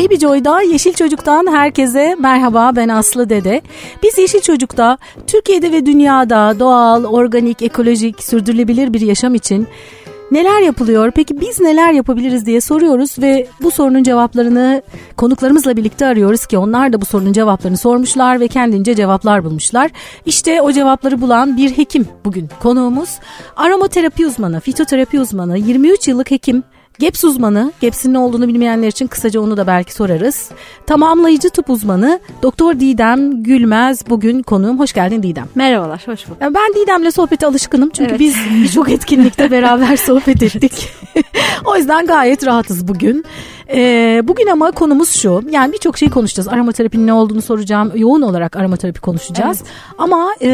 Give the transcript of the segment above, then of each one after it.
Baby Joy'da Yeşil Çocuk'tan herkese merhaba ben Aslı Dede. Biz Yeşil Çocuk'ta Türkiye'de ve dünyada doğal, organik, ekolojik, sürdürülebilir bir yaşam için Neler yapılıyor? Peki biz neler yapabiliriz diye soruyoruz ve bu sorunun cevaplarını konuklarımızla birlikte arıyoruz ki onlar da bu sorunun cevaplarını sormuşlar ve kendince cevaplar bulmuşlar. İşte o cevapları bulan bir hekim bugün konuğumuz. Aromaterapi uzmanı, fitoterapi uzmanı, 23 yıllık hekim GEPS uzmanı, GEPS'in ne olduğunu bilmeyenler için kısaca onu da belki sorarız. Tamamlayıcı tıp uzmanı Doktor Didem Gülmez bugün konuğum. Hoş geldin Didem. Merhabalar, hoş bulduk. Ben Didem'le sohbete alışkınım çünkü evet. biz birçok etkinlikte beraber sohbet ettik. o yüzden gayet rahatız bugün. Ee, bugün ama konumuz şu. Yani birçok şey konuşacağız. Aromaterapinin ne olduğunu soracağım. Yoğun olarak aromaterapi konuşacağız. Evet. Ama e,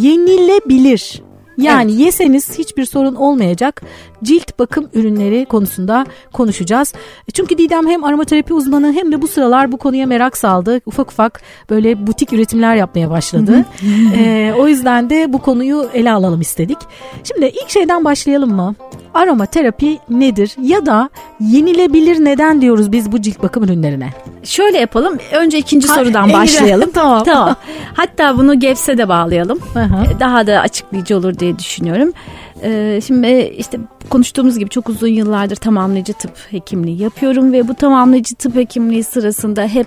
yenilebilir yani evet. yeseniz hiçbir sorun olmayacak cilt bakım ürünleri konusunda konuşacağız. Çünkü Didem hem aromaterapi uzmanı hem de bu sıralar bu konuya merak saldı. Ufak ufak böyle butik üretimler yapmaya başladı. ee, o yüzden de bu konuyu ele alalım istedik. Şimdi ilk şeyden başlayalım mı? Aromaterapi nedir? Ya da yenilebilir neden diyoruz biz bu cilt bakım ürünlerine? Şöyle yapalım. Önce ikinci ha, sorudan başlayalım. tamam. tamam. Hatta bunu GEPS'e de bağlayalım. Aha. Daha da açıklayıcı olur diye düşünüyorum. Ee, şimdi işte konuştuğumuz gibi çok uzun yıllardır tamamlayıcı tıp hekimliği yapıyorum ve bu tamamlayıcı tıp hekimliği sırasında hep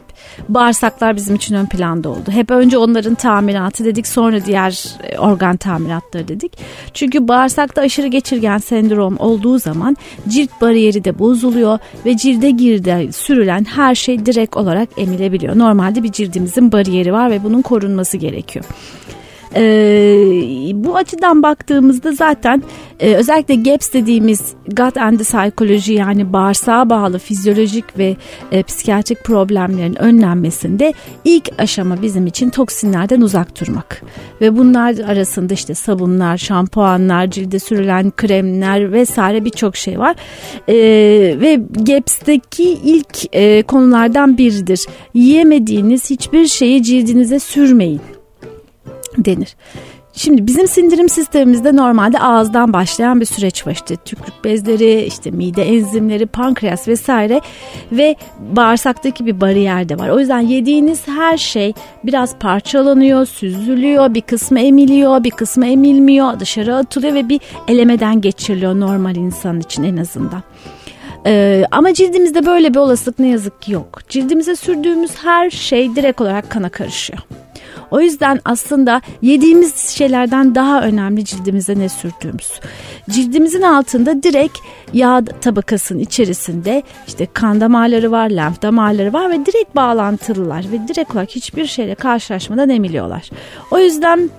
bağırsaklar bizim için ön planda oldu. Hep önce onların tamiratı dedik sonra diğer e, organ tamiratları dedik. Çünkü bağırsakta aşırı geçirgen sendrom olduğu zaman cilt bariyeri de bozuluyor ve cilde girde sürülen her şey direkt olarak emilebiliyor. Normalde bir cildimizin bariyeri var ve bunun korunması gerekiyor. E, bu açıdan baktığımızda zaten e, özellikle GAPS dediğimiz gut and psychology yani bağırsağa bağlı fizyolojik ve e, psikiyatrik problemlerin önlenmesinde ilk aşama bizim için toksinlerden uzak durmak. Ve bunlar arasında işte sabunlar, şampuanlar, cilde sürülen kremler vesaire birçok şey var. E, ve GAPS'teki ilk e, konulardan biridir. Yiyemediğiniz hiçbir şeyi cildinize sürmeyin denir. Şimdi bizim sindirim sistemimizde normalde ağızdan başlayan bir süreç var. İşte tükürük bezleri, işte mide enzimleri, pankreas vesaire ve bağırsaktaki bir bariyer de var. O yüzden yediğiniz her şey biraz parçalanıyor, süzülüyor, bir kısmı emiliyor, bir kısmı emilmiyor, dışarı atılıyor ve bir elemeden geçiriliyor normal insan için en azından. Ee, ama cildimizde böyle bir olasılık ne yazık ki yok. Cildimize sürdüğümüz her şey direkt olarak kana karışıyor. O yüzden aslında yediğimiz şeylerden daha önemli cildimize ne sürdüğümüz. Cildimizin altında direkt yağ tabakasının içerisinde işte kan damarları var, lenf damarları var ve direkt bağlantılılar ve direkt olarak hiçbir şeyle karşılaşmadan emiliyorlar. O yüzden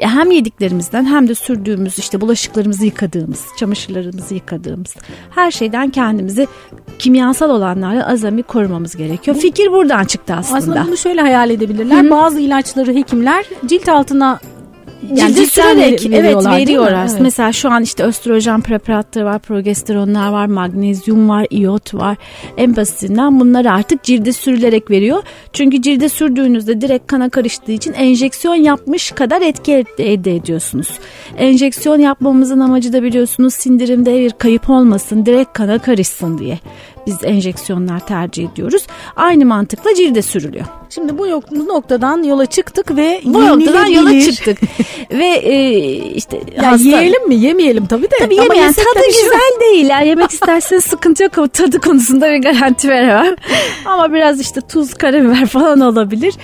hem yediklerimizden hem de sürdüğümüz işte bulaşıklarımızı yıkadığımız, çamaşırlarımızı yıkadığımız her şeyden kendimizi kimyasal olanlarla azami korumamız gerekiyor. Fikir buradan çıktı aslında. Aslında bunu şöyle hayal edebilirler. Hı-hı. Bazı ilaçları hekimler cilt altına yani cilde sürerek evet veriyorlar. Evet. Mesela şu an işte östrojen preparatları var, progesteronlar var, magnezyum var, iot var. En basitinden bunları artık cilde sürülerek veriyor. Çünkü cilde sürdüğünüzde direkt kana karıştığı için enjeksiyon yapmış kadar etki elde ediyorsunuz. Enjeksiyon yapmamızın amacı da biliyorsunuz sindirimde bir kayıp olmasın, direkt kana karışsın diye biz enjeksiyonlar tercih ediyoruz. Aynı mantıkla cilde sürülüyor. Şimdi bu noktadan yola çıktık ve bu noktadan yola çıktık ve e, işte ya hasta... yiyelim mi yemeyelim tabii de. Tabii yemeyen tadı güzel değil. Yani yemek isterseniz sıkıntı yok ama tadı konusunda bir garanti veremem. ama biraz işte tuz, karabiber falan olabilir.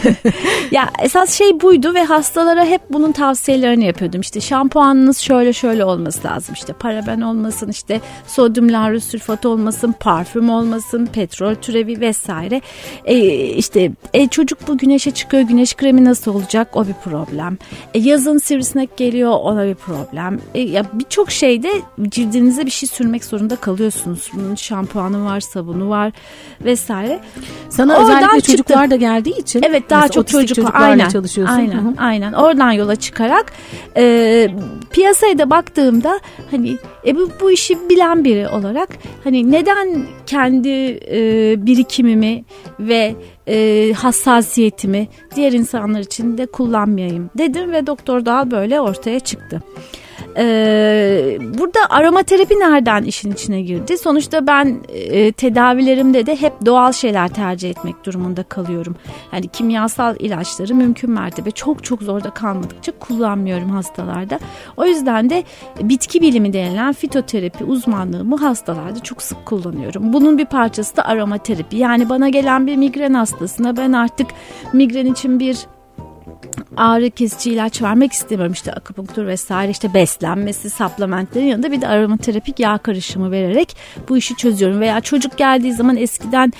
ya esas şey buydu ve hastalara hep bunun tavsiyelerini yapıyordum. İşte şampuanınız şöyle şöyle olması lazım. İşte paraben olmasın, işte sodyum sülfat olmasın, parfüm olmasın, petrol türevi vesaire. E, işte e, çocuk bu güneşe çıkıyor güneş kremi nasıl olacak o bir problem. E, yazın sivrisinek geliyor ona bir problem. E, ya birçok şeyde cildinize bir şey sürmek zorunda kalıyorsunuz. Bunun şampuanı var, sabunu var vesaire. Sana Oradan özellikle çıktı. çocuklar da geldiği için. Evet daha çok çocuk çocuklarla aynen, çalışıyorsun. Aynen, Hı-hı. aynen. Oradan yola çıkarak e, piyasaya da baktığımda hani e, bu, bu işi bilen biri olarak hani neden kendi e, birikimimi ve e, hassasiyetimi diğer insanlar için de kullanmayayım dedim ve Doktor Dal böyle ortaya çıktı. Ee, burada aromaterapi nereden işin içine girdi? Sonuçta ben e, tedavilerimde de hep doğal şeyler tercih etmek durumunda kalıyorum. Yani kimyasal ilaçları mümkün mertebe çok çok zorda kalmadıkça kullanmıyorum hastalarda. O yüzden de bitki bilimi denilen fitoterapi uzmanlığımı hastalarda çok sık kullanıyorum. Bunun bir parçası da aromaterapi. Yani bana gelen bir migren hastasına ben artık migren için bir ağrı kesici ilaç vermek istemiyorum. İşte akupunktur vesaire işte beslenmesi, supplementlerin yanında bir de aromaterapik yağ karışımı vererek bu işi çözüyorum. Veya çocuk geldiği zaman eskiden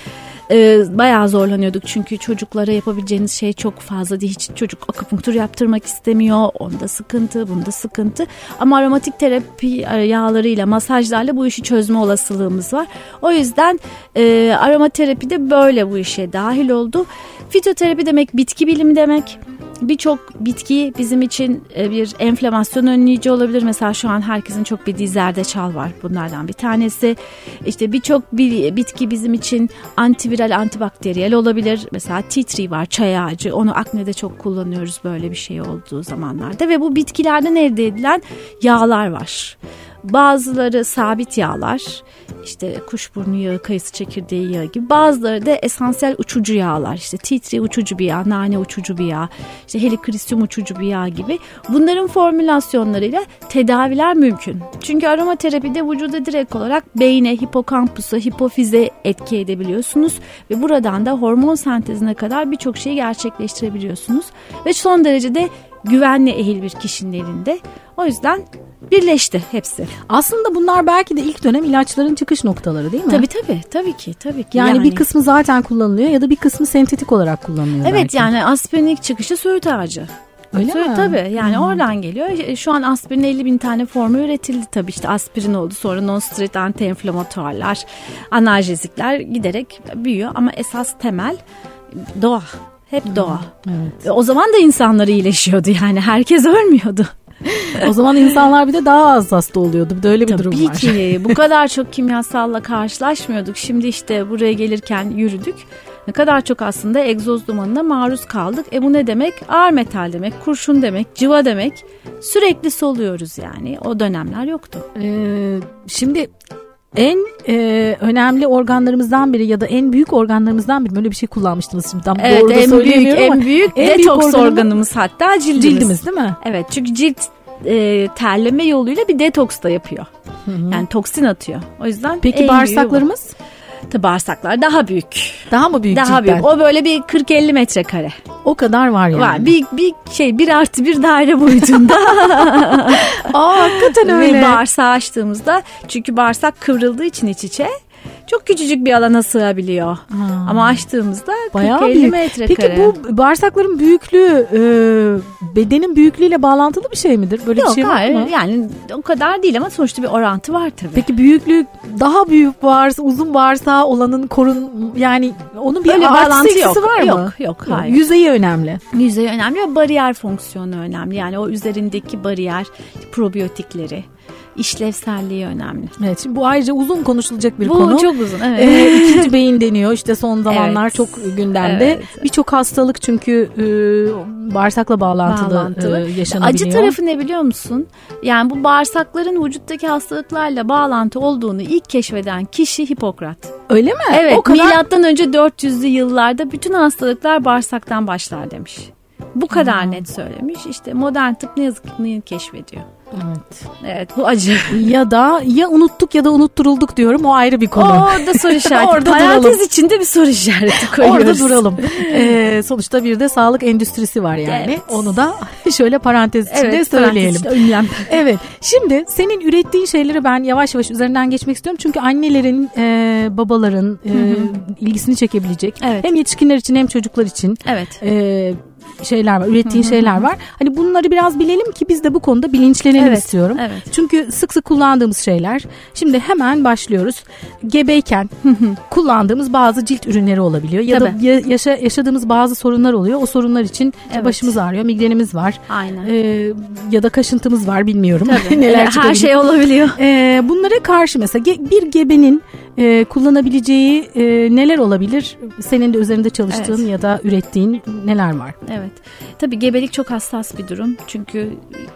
e, bayağı zorlanıyorduk çünkü çocuklara yapabileceğiniz şey çok fazla değil. Hiç çocuk akupunktur yaptırmak istemiyor. Onda sıkıntı, bunda sıkıntı. Ama aromatik terapi yağlarıyla, masajlarla bu işi çözme olasılığımız var. O yüzden e, aromaterapi de böyle bu işe dahil oldu. Fitoterapi demek bitki bilimi demek birçok bitki bizim için e, bir enflamasyon önleyici olabilir. Mesela şu an herkesin çok bildiği zerdeçal var. Bunlardan bir tanesi. İşte birçok bir bitki bizim için antiviral, antibakteriyel olabilir. Mesela titri var, çay ağacı. Onu aknede çok kullanıyoruz böyle bir şey olduğu zamanlarda. Ve bu bitkilerden elde edilen yağlar var. Bazıları sabit yağlar, işte kuşburnu yağı, kayısı çekirdeği yağı gibi. Bazıları da esansiyel uçucu yağlar. İşte titri uçucu bir yağ, nane uçucu bir yağ, işte helikrisyum uçucu bir yağ gibi. Bunların formülasyonlarıyla tedaviler mümkün. Çünkü aromaterapide vücuda direkt olarak beyne, hipokampusa, hipofize etki edebiliyorsunuz. Ve buradan da hormon sentezine kadar birçok şeyi gerçekleştirebiliyorsunuz. Ve son derece de güvenli ehil bir kişinin elinde. O yüzden birleşti hepsi. Aslında bunlar belki de ilk dönem ilaçların çıkış noktaları değil mi? Tabii tabii tabii ki tabii ki. Yani, yani bir kısmı zaten kullanılıyor ya da bir kısmı sentetik olarak kullanılıyor. Evet belki. yani aspirin ilk çıkışı söğüt ağacı. Öyle Söğüt, mi? Tabii yani hmm. oradan geliyor. E, şu an aspirin 50 bin tane formu üretildi tabii işte aspirin oldu sonra non-steroid anti-inflamatuarlar, analjezikler giderek büyüyor ama esas temel doğa. Hep doğa. Evet. O zaman da insanlar iyileşiyordu yani herkes ölmüyordu. o zaman insanlar bir de daha az hasta oluyordu. Bir de öyle bir Tabii durum var. Tabii ki bu kadar çok kimyasalla karşılaşmıyorduk. Şimdi işte buraya gelirken yürüdük. Ne kadar çok aslında egzoz dumanına maruz kaldık. E bu ne demek? Ağır metal demek, kurşun demek, civa demek. Sürekli soluyoruz yani. O dönemler yoktu. Ee, şimdi en e, önemli organlarımızdan biri ya da en büyük organlarımızdan biri böyle bir şey kullanmıştınız şimdi tam evet, doğru da en büyük, en büyük en detoks büyük organımız hatta cildimiz. Cildimiz değil mi? Evet çünkü cilt e, terleme yoluyla bir detoks da yapıyor. Hı-hı. Yani toksin atıyor. O yüzden Peki bağırsaklarımız? Tabi bağırsaklar daha büyük. Daha mı büyük Daha cidden? büyük. O böyle bir 40-50 metrekare. O kadar var yani. Var. Bir, bir şey bir artı bir daire boyutunda. Aa hakikaten öyle. Ve bağırsağı açtığımızda çünkü bağırsak kıvrıldığı için iç içe çok küçücük bir alana sığabiliyor. Ha. Ama açtığımızda 40-50 metrekare. Peki bu bağırsakların büyüklüğü e, bedenin büyüklüğüyle bağlantılı bir şey midir? Böyle Yok, bir şey var hayır. mı? Yani o kadar değil ama sonuçta bir orantı var tabii. Peki büyüklüğü daha büyük bağırsa uzun bağırsağı olanın korun yani onun bir Öyle bağlantı yok. var mı? Yok yok hayır. Yüzeyi önemli. Yüzeyi önemli ve bariyer fonksiyonu önemli. Yani o üzerindeki bariyer probiyotikleri işlevselliği önemli. Evet şimdi bu ayrıca uzun konuşulacak bir bu konu. Bu çok uzun evet. Ee, ikinci beyin deniyor işte son zamanlar evet. çok gündemde. Evet. Birçok hastalık çünkü e, bağırsakla bağlantılı, bağlantılı. E, yaşanabiliyor. Acı tarafı ne biliyor musun? Yani bu bağırsakların vücuttaki hastalıklarla bağlantı olduğunu ilk keşfeden kişi Hipokrat. Öyle mi? Evet. O kadar... Milattan önce 400'lü yıllarda bütün hastalıklar bağırsaktan başlar demiş. Bu kadar hmm. net söylemiş. İşte modern tıp ne yazık ki bunu keşfediyor. Evet. Evet bu acı. ya da ya unuttuk ya da unutturulduk diyorum o ayrı bir konu. Orada soru işareti. Orada Parantez duralım. içinde bir soru işareti koyuyoruz. Orada duralım. Ee, sonuçta bir de sağlık endüstrisi var yani. Evet. Onu da şöyle parantez içinde evet, söyleyelim. Parantez evet. Şimdi senin ürettiğin şeyleri ben yavaş yavaş üzerinden geçmek istiyorum. Çünkü annelerin, e, babaların e, ilgisini çekebilecek. Evet. Hem yetişkinler için hem çocuklar için. Evet. E, şeyler var, ürettiğin şeyler var. Hani bunları biraz bilelim ki biz de bu konuda bilinçlenelim evet, istiyorum. Evet. Çünkü sık sık kullandığımız şeyler. Şimdi hemen başlıyoruz. Gebeyken kullandığımız bazı cilt ürünleri olabiliyor ya Tabii. da yaşa, yaşadığımız bazı sorunlar oluyor. O sorunlar için evet. başımız ağrıyor, migrenimiz var. Aynen. Ee, ya da kaşıntımız var bilmiyorum. Neler Her şey olabiliyor. Ee, bunlara karşı mesela bir gebenin e, kullanabileceği e, neler olabilir? Senin de üzerinde çalıştığın evet. ya da ürettiğin neler var? Evet. Tabii gebelik çok hassas bir durum. Çünkü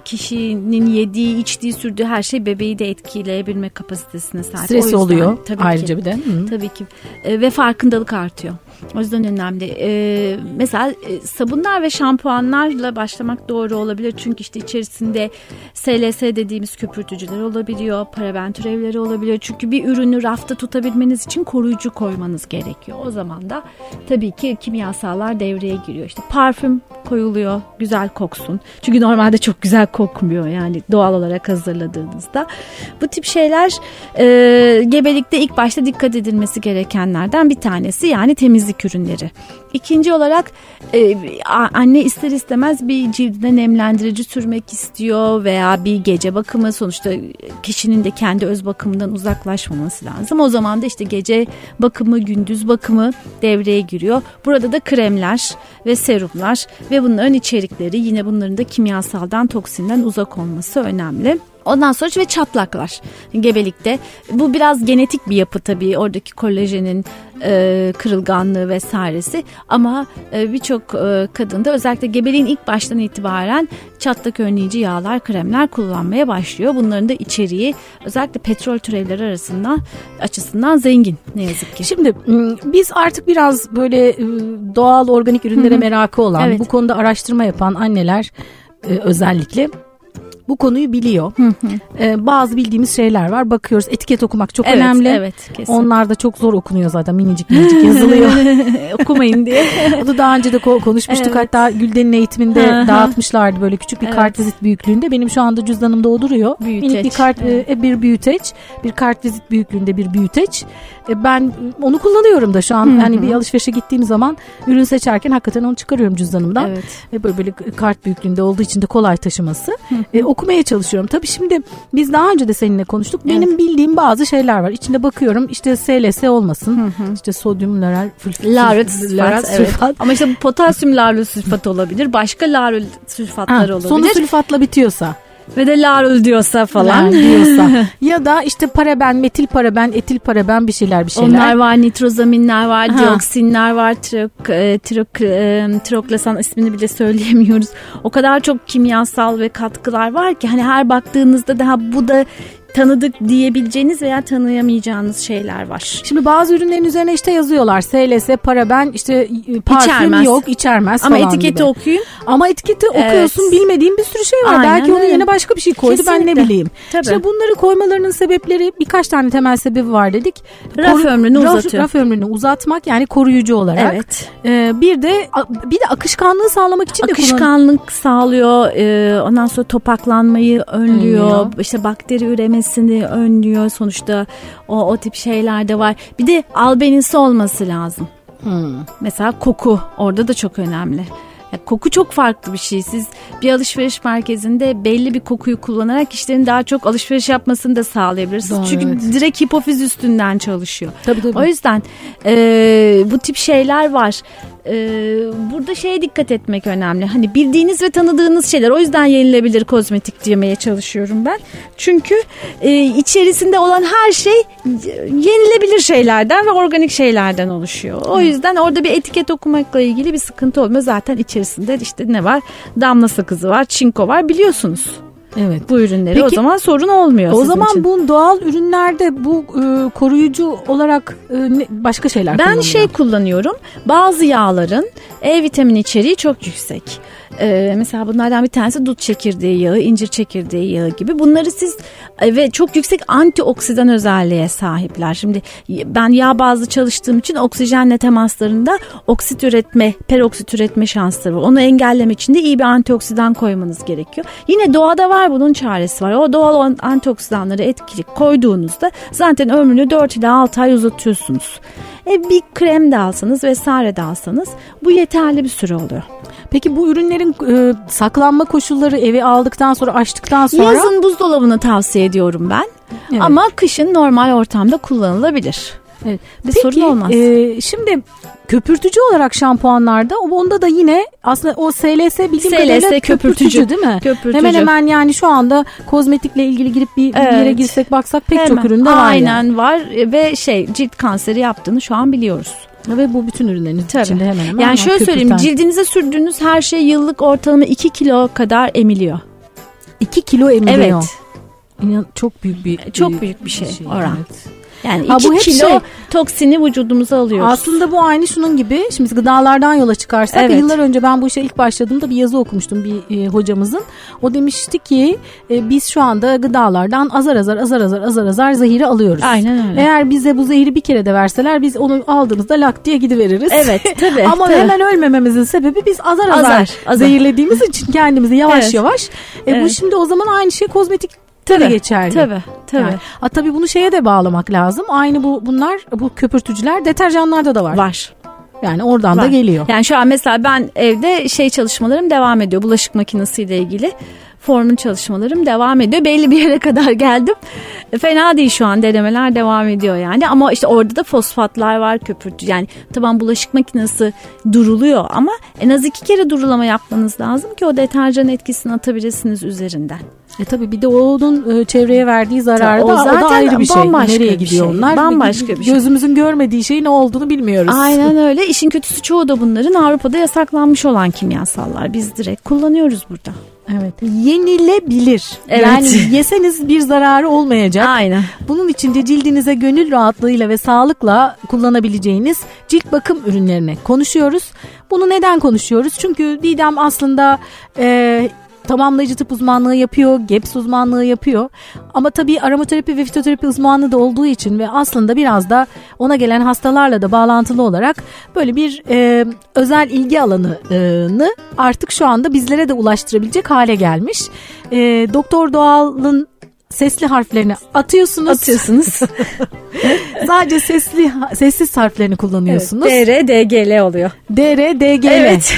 kişinin yediği, içtiği, sürdüğü her şey bebeği de etkileyebilme kapasitesine sahip. Stres yüzden, oluyor tabii ayrıca ki, bir de. Hı. Tabii ki. E, ve farkındalık artıyor. O yüzden önemli. Ee, mesela e, sabunlar ve şampuanlarla başlamak doğru olabilir. Çünkü işte içerisinde SLS dediğimiz köpürtücüler olabiliyor. Paraben türevleri olabiliyor. Çünkü bir ürünü rafta tutabilmeniz için koruyucu koymanız gerekiyor. O zaman da tabii ki kimyasallar devreye giriyor. İşte parfüm koyuluyor. Güzel koksun. Çünkü normalde çok güzel kokmuyor. Yani doğal olarak hazırladığınızda. Bu tip şeyler e, gebelikte ilk başta dikkat edilmesi gerekenlerden bir tanesi. Yani temiz temizlik ürünleri. İkinci olarak e, anne ister istemez bir cildine nemlendirici sürmek istiyor veya bir gece bakımı sonuçta kişinin de kendi öz bakımından uzaklaşmaması lazım. O zaman da işte gece bakımı, gündüz bakımı devreye giriyor. Burada da kremler ve serumlar ve bunların içerikleri yine bunların da kimyasaldan, toksinden uzak olması önemli. Ondan sonra ve çatlaklar gebelikte. Bu biraz genetik bir yapı tabii oradaki kolajenin e, kırılganlığı vesairesi ama e, birçok e, kadında özellikle gebeliğin ilk baştan itibaren çatlak önleyici yağlar, kremler kullanmaya başlıyor. Bunların da içeriği özellikle petrol türevleri arasında açısından zengin ne yazık ki. Şimdi biz artık biraz böyle doğal organik ürünlere merakı olan, evet. bu konuda araştırma yapan anneler özellikle bu konuyu biliyor. Ee, bazı bildiğimiz şeyler var. Bakıyoruz etiket okumak çok evet, önemli. Evet, kesin. Onlar da çok zor okunuyor zaten. Minicik minicik yazılıyor. Okumayın diye. Onu daha önce de konuşmuştuk. Evet. Hatta Gülden'in eğitiminde dağıtmışlardı böyle küçük bir evet. kartvizit büyüklüğünde. Benim şu anda cüzdanımda o duruyor. Büyüteç. Minik bir kart evet. E, bir büyüteç, bir kartvizit büyüklüğünde bir büyüteç. E, ben onu kullanıyorum da şu an. Hı-hı. Yani bir alışverişe gittiğim zaman ürün seçerken hakikaten onu çıkarıyorum cüzdanımdan. Evet. E, böyle, böyle kart büyüklüğünde olduğu için de kolay taşıması. E, okumaya çalışıyorum. Tabii şimdi biz daha önce de seninle konuştuk. Evet. Benim bildiğim bazı şeyler var. İçinde bakıyorum işte SLS olmasın. Hı hı. İşte sodyum laurel laurel sülfat. Evet. Ama işte potasyum laurel sülfat olabilir. Başka laurel sülfatlar ha, olabilir. Sonu sülfatla bitiyorsa. Ve de larul diyorsa falan. diyorsa. ya da işte paraben, metil paraben, etil paraben bir şeyler bir şeyler. Onlar var, nitrozaminler var, ha. dioksinler var, trok, e, trok, e, troklasan ismini bile söyleyemiyoruz. O kadar çok kimyasal ve katkılar var ki hani her baktığınızda daha bu da tanıdık diyebileceğiniz veya tanıyamayacağınız şeyler var. Şimdi bazı ürünlerin üzerine işte yazıyorlar SLS, paraben, işte e, parfüm içermez. yok, içermez Ama falan etiketi gibi. okuyun. Ama etiketi evet. okuyorsun bilmediğin bir sürü şey var. Aynen Belki onun yerine başka bir şey koydu Kesinlikle. ben ne bileyim. Tabii. İşte bunları koymalarının sebepleri birkaç tane temel sebebi var dedik. Raf Koru, ömrünü raf, uzatıyor. Raf ömrünü uzatmak yani koruyucu olarak. Evet. Ee, bir de bir de akışkanlığı sağlamak için Akışkanlık de kullan- sağlıyor. Ee, ondan sonra topaklanmayı önlüyor. önlüyor. İşte bakteri üremesi gelmesini önlüyor sonuçta o, o tip şeyler de var. Bir de albenisi olması lazım. Hmm. Mesela koku orada da çok önemli. Ya koku çok farklı bir şey. Siz bir alışveriş merkezinde belli bir kokuyu kullanarak kişilerin daha çok alışveriş yapmasını da sağlayabilirsiniz. Doğru, Çünkü evet. direkt hipofiz üstünden çalışıyor. Tabii, tabii. O yüzden e, bu tip şeyler var e, burada şeye dikkat etmek önemli. Hani bildiğiniz ve tanıdığınız şeyler. O yüzden yenilebilir kozmetik demeye çalışıyorum ben. Çünkü e, içerisinde olan her şey yenilebilir şeylerden ve organik şeylerden oluşuyor. O yüzden orada bir etiket okumakla ilgili bir sıkıntı olmuyor. Zaten içerisinde işte ne var? Damla sakızı var, çinko var biliyorsunuz. Evet. Bu ürünleri Peki, o zaman sorun olmuyor. O zaman için. bu doğal ürünlerde bu e, koruyucu olarak e, ne, başka şeyler Ben şey kullanıyorum. Bazı yağların E vitamini içeriği çok yüksek. Ee, mesela bunlardan bir tanesi dut çekirdeği yağı, incir çekirdeği yağı gibi. Bunları siz e, ve çok yüksek antioksidan özelliğe sahipler. Şimdi ben yağ bazlı çalıştığım için oksijenle temaslarında oksit üretme, peroksit üretme şansları var. Onu engellemek için de iyi bir antioksidan koymanız gerekiyor. Yine doğada var bunun çaresi var. O doğal antioksidanları etkili koyduğunuzda zaten ömrünü 4 ila 6 ay uzatıyorsunuz. E, bir krem de alsanız vesaire de alsanız bu yeterli bir süre oluyor. Peki bu ürünlerin e, saklanma koşulları evi aldıktan sonra açtıktan sonra? Yazın buzdolabını tavsiye ediyorum ben. Evet. Ama kışın normal ortamda kullanılabilir. Evet. Bir Peki, sorun olmaz. E, şimdi köpürtücü olarak şampuanlarda onda da yine aslında o SLS bildiğim SLS kadarıyla köpürtücü, köpürtücü değil mi? Köpürtücü. Hemen hemen yani şu anda kozmetikle ilgili girip bir, evet. bir yere girsek baksak pek hemen. çok üründe var. Aynen yani. var ve şey cilt kanseri yaptığını şu an biliyoruz. Ve bu bütün ürünlerin Tabii. içinde hemen hemen Yani şöyle köpürten. söyleyeyim cildinize sürdüğünüz her şey yıllık ortalama 2 kilo kadar emiliyor. 2 kilo emiliyor. Evet. İnan çok büyük bir çok büyük bir şey, şey oran. Evet. Yani 2 kilo şey, toksini vücudumuza alıyoruz. Aslında bu aynı şunun gibi. Şimdi gıdalardan yola çıkarsak evet. yıllar önce ben bu işe ilk başladığımda bir yazı okumuştum bir e, hocamızın. O demişti ki e, biz şu anda gıdalardan azar azar azar azar azar azar zehiri alıyoruz. Aynen öyle. Eğer bize bu zehiri bir kere de verseler biz onu aldığımızda lak diye gidiveririz. Evet tabii. Ama tabii. hemen ölmememizin sebebi biz azar azar, azar, azar. zehirlediğimiz için kendimizi yavaş evet. yavaş. E, evet. Bu şimdi o zaman aynı şey kozmetik tabii, geçerli. Tabii tabii. Yani, a, tabii bunu şeye de bağlamak lazım. Aynı bu bunlar bu köpürtücüler deterjanlarda da var. Var. Yani oradan var. da geliyor. Yani şu an mesela ben evde şey çalışmalarım devam ediyor. Bulaşık makinesiyle ilgili formun çalışmalarım devam ediyor. Belli bir yere kadar geldim. Fena değil şu an denemeler devam ediyor yani. Ama işte orada da fosfatlar var köpürtü. Yani tamam bulaşık makinesi duruluyor ama en az iki kere durulama yapmanız lazım ki o deterjan etkisini atabilirsiniz üzerinden. E tabii bir de onun e, çevreye verdiği zararı da, o, zaten o da ayrı bir şey. Nereye bir gidiyor şey. onlar? Bambaşka bir şey. Gözümüzün görmediği şeyin ne olduğunu bilmiyoruz. Aynen öyle. İşin kötüsü çoğu da bunların Avrupa'da yasaklanmış olan kimyasallar. Biz direkt kullanıyoruz burada. Evet. Yenilebilir. Evet. Yani yeseniz bir zararı olmayacak. Aynen. Bunun için de cildinize gönül rahatlığıyla ve sağlıkla kullanabileceğiniz cilt bakım ürünlerini konuşuyoruz. Bunu neden konuşuyoruz? Çünkü Didem aslında e, tamamlayıcı tıp uzmanlığı yapıyor, GEPS uzmanlığı yapıyor. Ama tabii aromaterapi ve fitoterapi uzmanlığı da olduğu için ve aslında biraz da ona gelen hastalarla da bağlantılı olarak böyle bir e, özel ilgi alanını artık şu anda bizlere de ulaştırabilecek hale gelmiş. E, Doktor Doğal'ın sesli harflerini atıyorsunuz. Atıyorsunuz. Sadece sesli sessiz harflerini kullanıyorsunuz. Evet, DR, DGL oluyor. DR, DGL. Evet.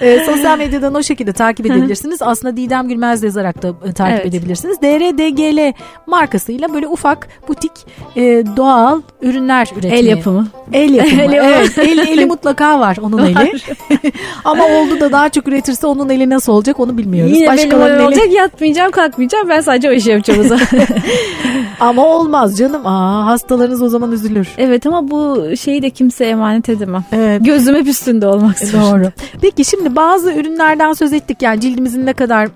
e, sosyal medyadan o şekilde takip edebilirsiniz. Aslında Didem Gülmez yazarak da e, takip evet. edebilirsiniz. DR, DGL markasıyla böyle ufak butik e, doğal ürünler üretmeye. El yapımı. El yapımı. El evet. eli, eli mutlaka var onun var. eli. Ama oldu da daha çok üretirse onun eli nasıl olacak onu bilmiyoruz. Yine benim eli... olacak yatmayacağım kalkmayacağım ben sadece o işi yapacağım Ama olmaz canım. Aa, hastalarınız o zaman üzülür. Evet ama bu şeyi de kimseye emanet edemem. Evet. Gözüm hep üstünde olmak zorunda. Doğru. Peki şimdi bazı ürünlerden söz ettik. Yani cildimizin ne kadar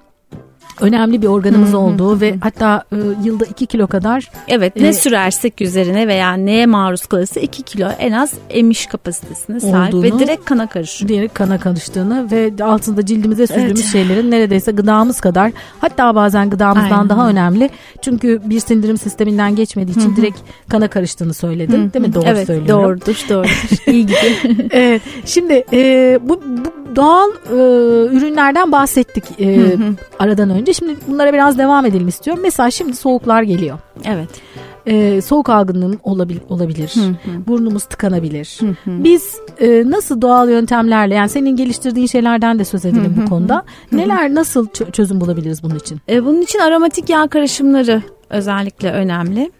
önemli bir organımız olduğu ve hatta e, yılda 2 kilo kadar. Evet ne e, sürersek üzerine veya neye maruz kalırsa 2 kilo en az emiş kapasitesine sahip olduğunu, ve direkt kana karışıyor. Direkt kana karıştığını ve altında cildimize sürdüğümüz evet. şeylerin neredeyse gıdamız kadar hatta bazen gıdamızdan Aynen. daha önemli. Çünkü bir sindirim sisteminden geçmediği için Hı-hı. direkt kana karıştığını söyledin Hı-hı. değil mi? Doğru evet, söylüyorum. Doğrudur doğrudur. İyi gidiyor. evet, şimdi e, bu, bu doğal e, ürünlerden bahsettik e, aradan önce. Şimdi bunlara biraz devam edelim istiyorum. Mesela şimdi soğuklar geliyor. Evet. E, soğuk algınlığım olabil, olabilir. Hı hı. Burnumuz tıkanabilir. Hı hı. Biz e, nasıl doğal yöntemlerle yani senin geliştirdiğin şeylerden de söz edelim hı hı. bu konuda. Hı hı. Neler nasıl çözüm bulabiliriz bunun için? E, bunun için aromatik yağ karışımları özellikle önemli.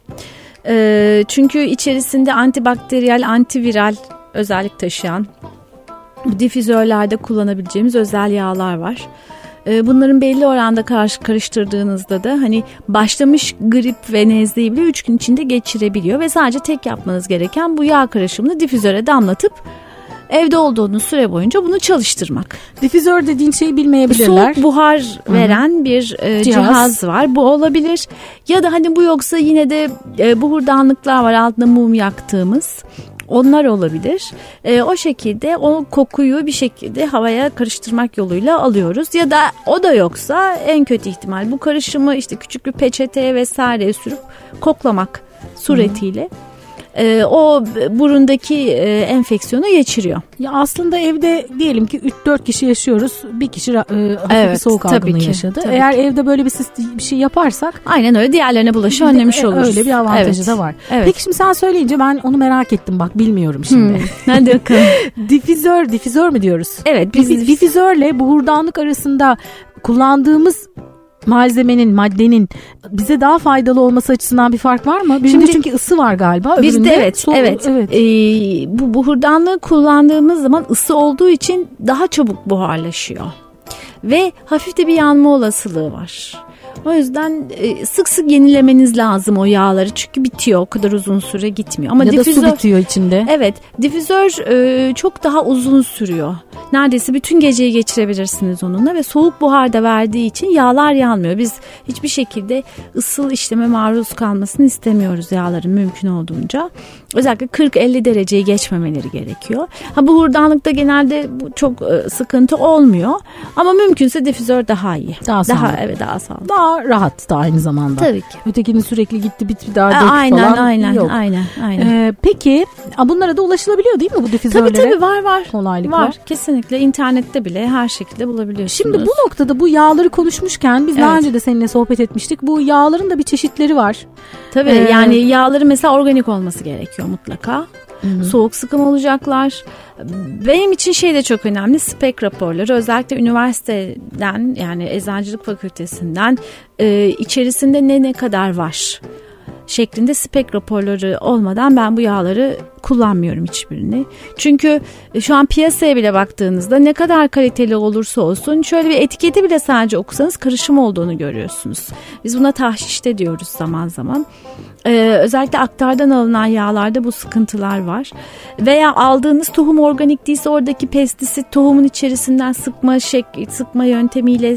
E, çünkü içerisinde antibakteriyel, antiviral özellik taşıyan difüzörlerde kullanabileceğimiz özel yağlar var. Ee, bunların belli oranda karıştırdığınızda da hani başlamış grip ve nezleyi bile 3 gün içinde geçirebiliyor ve sadece tek yapmanız gereken bu yağ karışımını difüzöre damlatıp evde olduğunuz süre boyunca bunu çalıştırmak. Difüzör dediğin şeyi bilmeyebilirler. Soğuk buhar veren Hı-hı. bir e, cihaz. cihaz var. Bu olabilir. Ya da hani bu yoksa yine de e, buhurdanlıklar var altında mum yaktığımız. Onlar olabilir. E, o şekilde o kokuyu bir şekilde havaya karıştırmak yoluyla alıyoruz. Ya da o da yoksa en kötü ihtimal bu karışımı işte küçük bir peçeteye vesaireye sürüp koklamak suretiyle. Hı e, o burundaki e, enfeksiyonu geçiriyor. Ya aslında evde diyelim ki 3-4 kişi yaşıyoruz. Bir kişi e, hafif evet, soğuk algınlığı yaşadı. Tabii Eğer ki. evde böyle bir, bir şey yaparsak aynen öyle diğerlerine bulaşı önlemiş oluruz. Öyle bir avantajı evet. da var. Evet. Peki şimdi sen söyleyince ben onu merak ettim bak bilmiyorum şimdi. Hmm. Hadi bakalım. difüzör, difüzör mü diyoruz? Evet. Biz, difüzörle buhurdanlık arasında kullandığımız malzemenin, maddenin bize daha faydalı olması açısından bir fark var mı? Bizde Şimdi, çünkü ısı var galiba. Bizde evet, soğuk, evet. evet. Ee, bu buhurdanlığı kullandığımız zaman ısı olduğu için daha çabuk buharlaşıyor. Ve hafif de bir yanma olasılığı var. O yüzden e, sık sık yenilemeniz lazım o yağları çünkü bitiyor o kadar uzun süre gitmiyor. Ama ya difüzör, da su bitiyor içinde. Evet difüzör e, çok daha uzun sürüyor. Neredeyse bütün geceyi geçirebilirsiniz onunla ve soğuk buhar da verdiği için yağlar yanmıyor. Biz hiçbir şekilde ısıl işleme maruz kalmasını istemiyoruz yağların mümkün olduğunca. Özellikle 40-50 dereceyi geçmemeleri gerekiyor. Ha buhurdanlıkta genelde bu çok e, sıkıntı olmuyor ama mümkünse difüzör daha iyi. Daha, daha evet daha sağlıklı. Daha rahat da aynı zamanda. Tabii ki. Ötekinin sürekli gitti bit bir daha dök aynen, falan aynen, yok. Aynen aynen. Ee, peki bunlara da ulaşılabiliyor değil mi bu difüzörlere? Tabii tabii var var. Kolaylıklar. Var kesinlikle internette bile her şekilde bulabiliyorsunuz. Şimdi bu noktada bu yağları konuşmuşken biz evet. daha önce de seninle sohbet etmiştik. Bu yağların da bir çeşitleri var. Tabii ee, yani yağları mesela organik olması gerekiyor mutlaka. Hı-hı. Soğuk sıkım olacaklar. Benim için şey de çok önemli spek raporları özellikle üniversiteden yani eczacılık fakültesinden e, içerisinde ne ne kadar var şeklinde spek raporları olmadan ben bu yağları kullanmıyorum hiçbirini. Çünkü e, şu an piyasaya bile baktığınızda ne kadar kaliteli olursa olsun şöyle bir etiketi bile sadece okusanız karışım olduğunu görüyorsunuz. Biz buna tahşişte diyoruz zaman zaman. Ee, özellikle aktardan alınan yağlarda bu sıkıntılar var. Veya aldığınız tohum organik değilse oradaki pestisit tohumun içerisinden sıkma şek sıkma yöntemiyle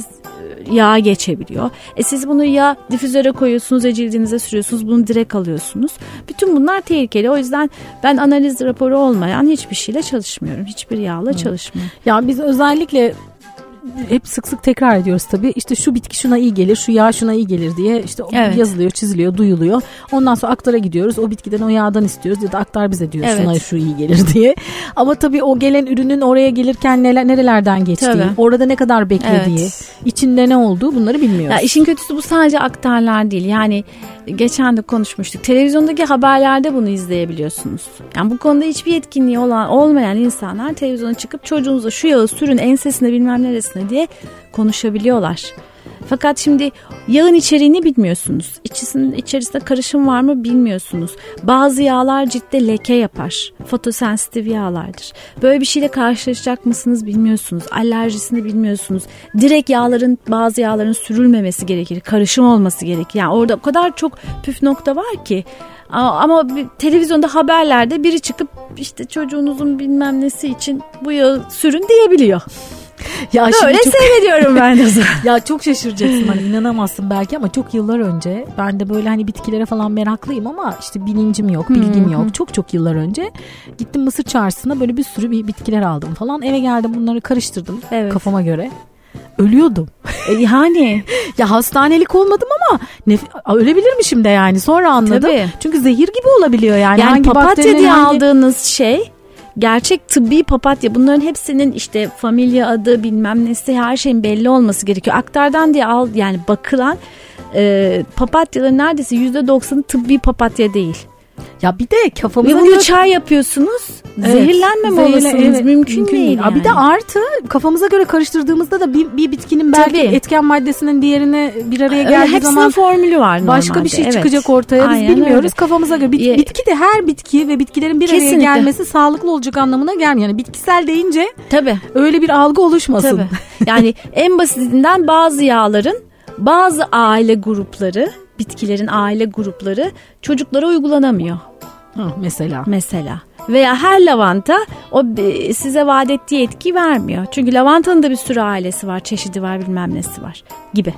yağ geçebiliyor. E siz bunu ya difüzöre koyuyorsunuz ya cildinize sürüyorsunuz bunu direkt alıyorsunuz. Bütün bunlar tehlikeli. O yüzden ben analiz raporu olmayan hiçbir şeyle çalışmıyorum. Hiçbir yağla çalışmıyorum. Ya biz özellikle hep sık sık tekrar ediyoruz tabii. İşte şu bitki şuna iyi gelir, şu yağ şuna iyi gelir diye işte evet. yazılıyor, çiziliyor, duyuluyor. Ondan sonra aktara gidiyoruz. O bitkiden o yağdan istiyoruz ya da aktar bize diyor evet. şuna şu iyi gelir diye. Ama tabii o gelen ürünün oraya gelirken neler nerelerden geçtiği, tabii. orada ne kadar beklediği, evet. içinde ne olduğu bunları bilmiyoruz. Ya işin kötüsü bu sadece aktarlar değil. Yani geçen de konuşmuştuk. Televizyondaki haberlerde bunu izleyebiliyorsunuz. Yani bu konuda hiçbir yetkinliği olan olmayan insanlar televizyona çıkıp çocuğunuza şu yağı sürün ensesine bilmem neresine diye konuşabiliyorlar. Fakat şimdi yağın içeriğini bilmiyorsunuz. İçisinin içerisinde karışım var mı bilmiyorsunuz. Bazı yağlar ciltte leke yapar. Fotosensitif yağlardır. Böyle bir şeyle karşılaşacak mısınız bilmiyorsunuz. Alerjisini bilmiyorsunuz. Direkt yağların bazı yağların sürülmemesi gerekir. Karışım olması gerekir. Yani orada o kadar çok püf nokta var ki ama televizyonda haberlerde biri çıkıp işte çocuğunuzun bilmem nesi için bu yağı sürün diyebiliyor. Ya Böyle çok... seyrediyorum ben de. ya çok şaşıracaksın hani inanamazsın belki ama çok yıllar önce ben de böyle hani bitkilere falan meraklıyım ama işte bilincim yok, bilgim yok. Çok çok yıllar önce gittim Mısır çarşısına böyle bir sürü bir bitkiler aldım falan. Eve geldim bunları karıştırdım evet. kafama göre ölüyordum. E, yani ya hastanelik olmadım ama nef- ölebilirmişim de yani sonra anladım. Tabii. Çünkü zehir gibi olabiliyor yani. Yani hangi papatya diye hangi... aldığınız şey gerçek tıbbi papatya bunların hepsinin işte familya adı bilmem nesi her şeyin belli olması gerekiyor. Aktardan diye al yani bakılan e, papatyaların neredeyse yüzde doksanı tıbbi papatya değil. Ya bir de kafamıza Ve bunu göre... çay yapıyorsunuz. Evet, zehirlenmeme zehirle, olasılığınız evet, mümkün, mümkün değil. Yani. Bir de artı kafamıza göre karıştırdığımızda da bir, bir bitkinin belki Tabii. etken maddesinin diğerine bir araya geldiği Hepsinin zaman formülü var normalde. Başka bir şey evet. çıkacak ortaya. Biz Aynen bilmiyoruz. Öyle. Kafamıza göre Bit, bitki de her bitki ve bitkilerin bir Kesinlikle. araya gelmesi sağlıklı olacak anlamına gelmiyor. Yani bitkisel deyince Tabii. öyle bir algı oluşmasın. Tabii. Yani en basitinden bazı yağların bazı aile grupları bitkilerin aile grupları çocuklara uygulanamıyor. Ha, mesela. Mesela. Veya her lavanta o size vaat ettiği etki vermiyor. Çünkü lavantanın da bir sürü ailesi var, çeşidi var, bilmem nesi var gibi.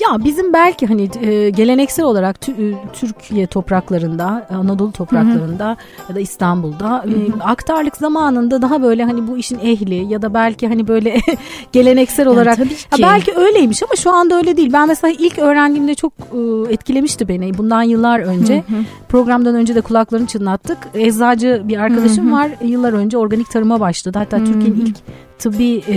Ya bizim belki hani e, geleneksel olarak e, Türkiye topraklarında, Anadolu topraklarında hı hı. ya da İstanbul'da. E, aktarlık zamanında daha böyle hani bu işin ehli ya da belki hani böyle geleneksel olarak yani tabii ki. Ya belki öyleymiş ama şu anda öyle değil. Ben mesela ilk öğrendiğimde çok e, etkilemişti beni. Bundan yıllar önce hı hı. programdan önce de kulaklarını çınlattık. Eczacı bir arkadaşım hı hı. var. Yıllar önce organik tarıma başladı. Hatta Türkiye'nin ilk tıbbi e,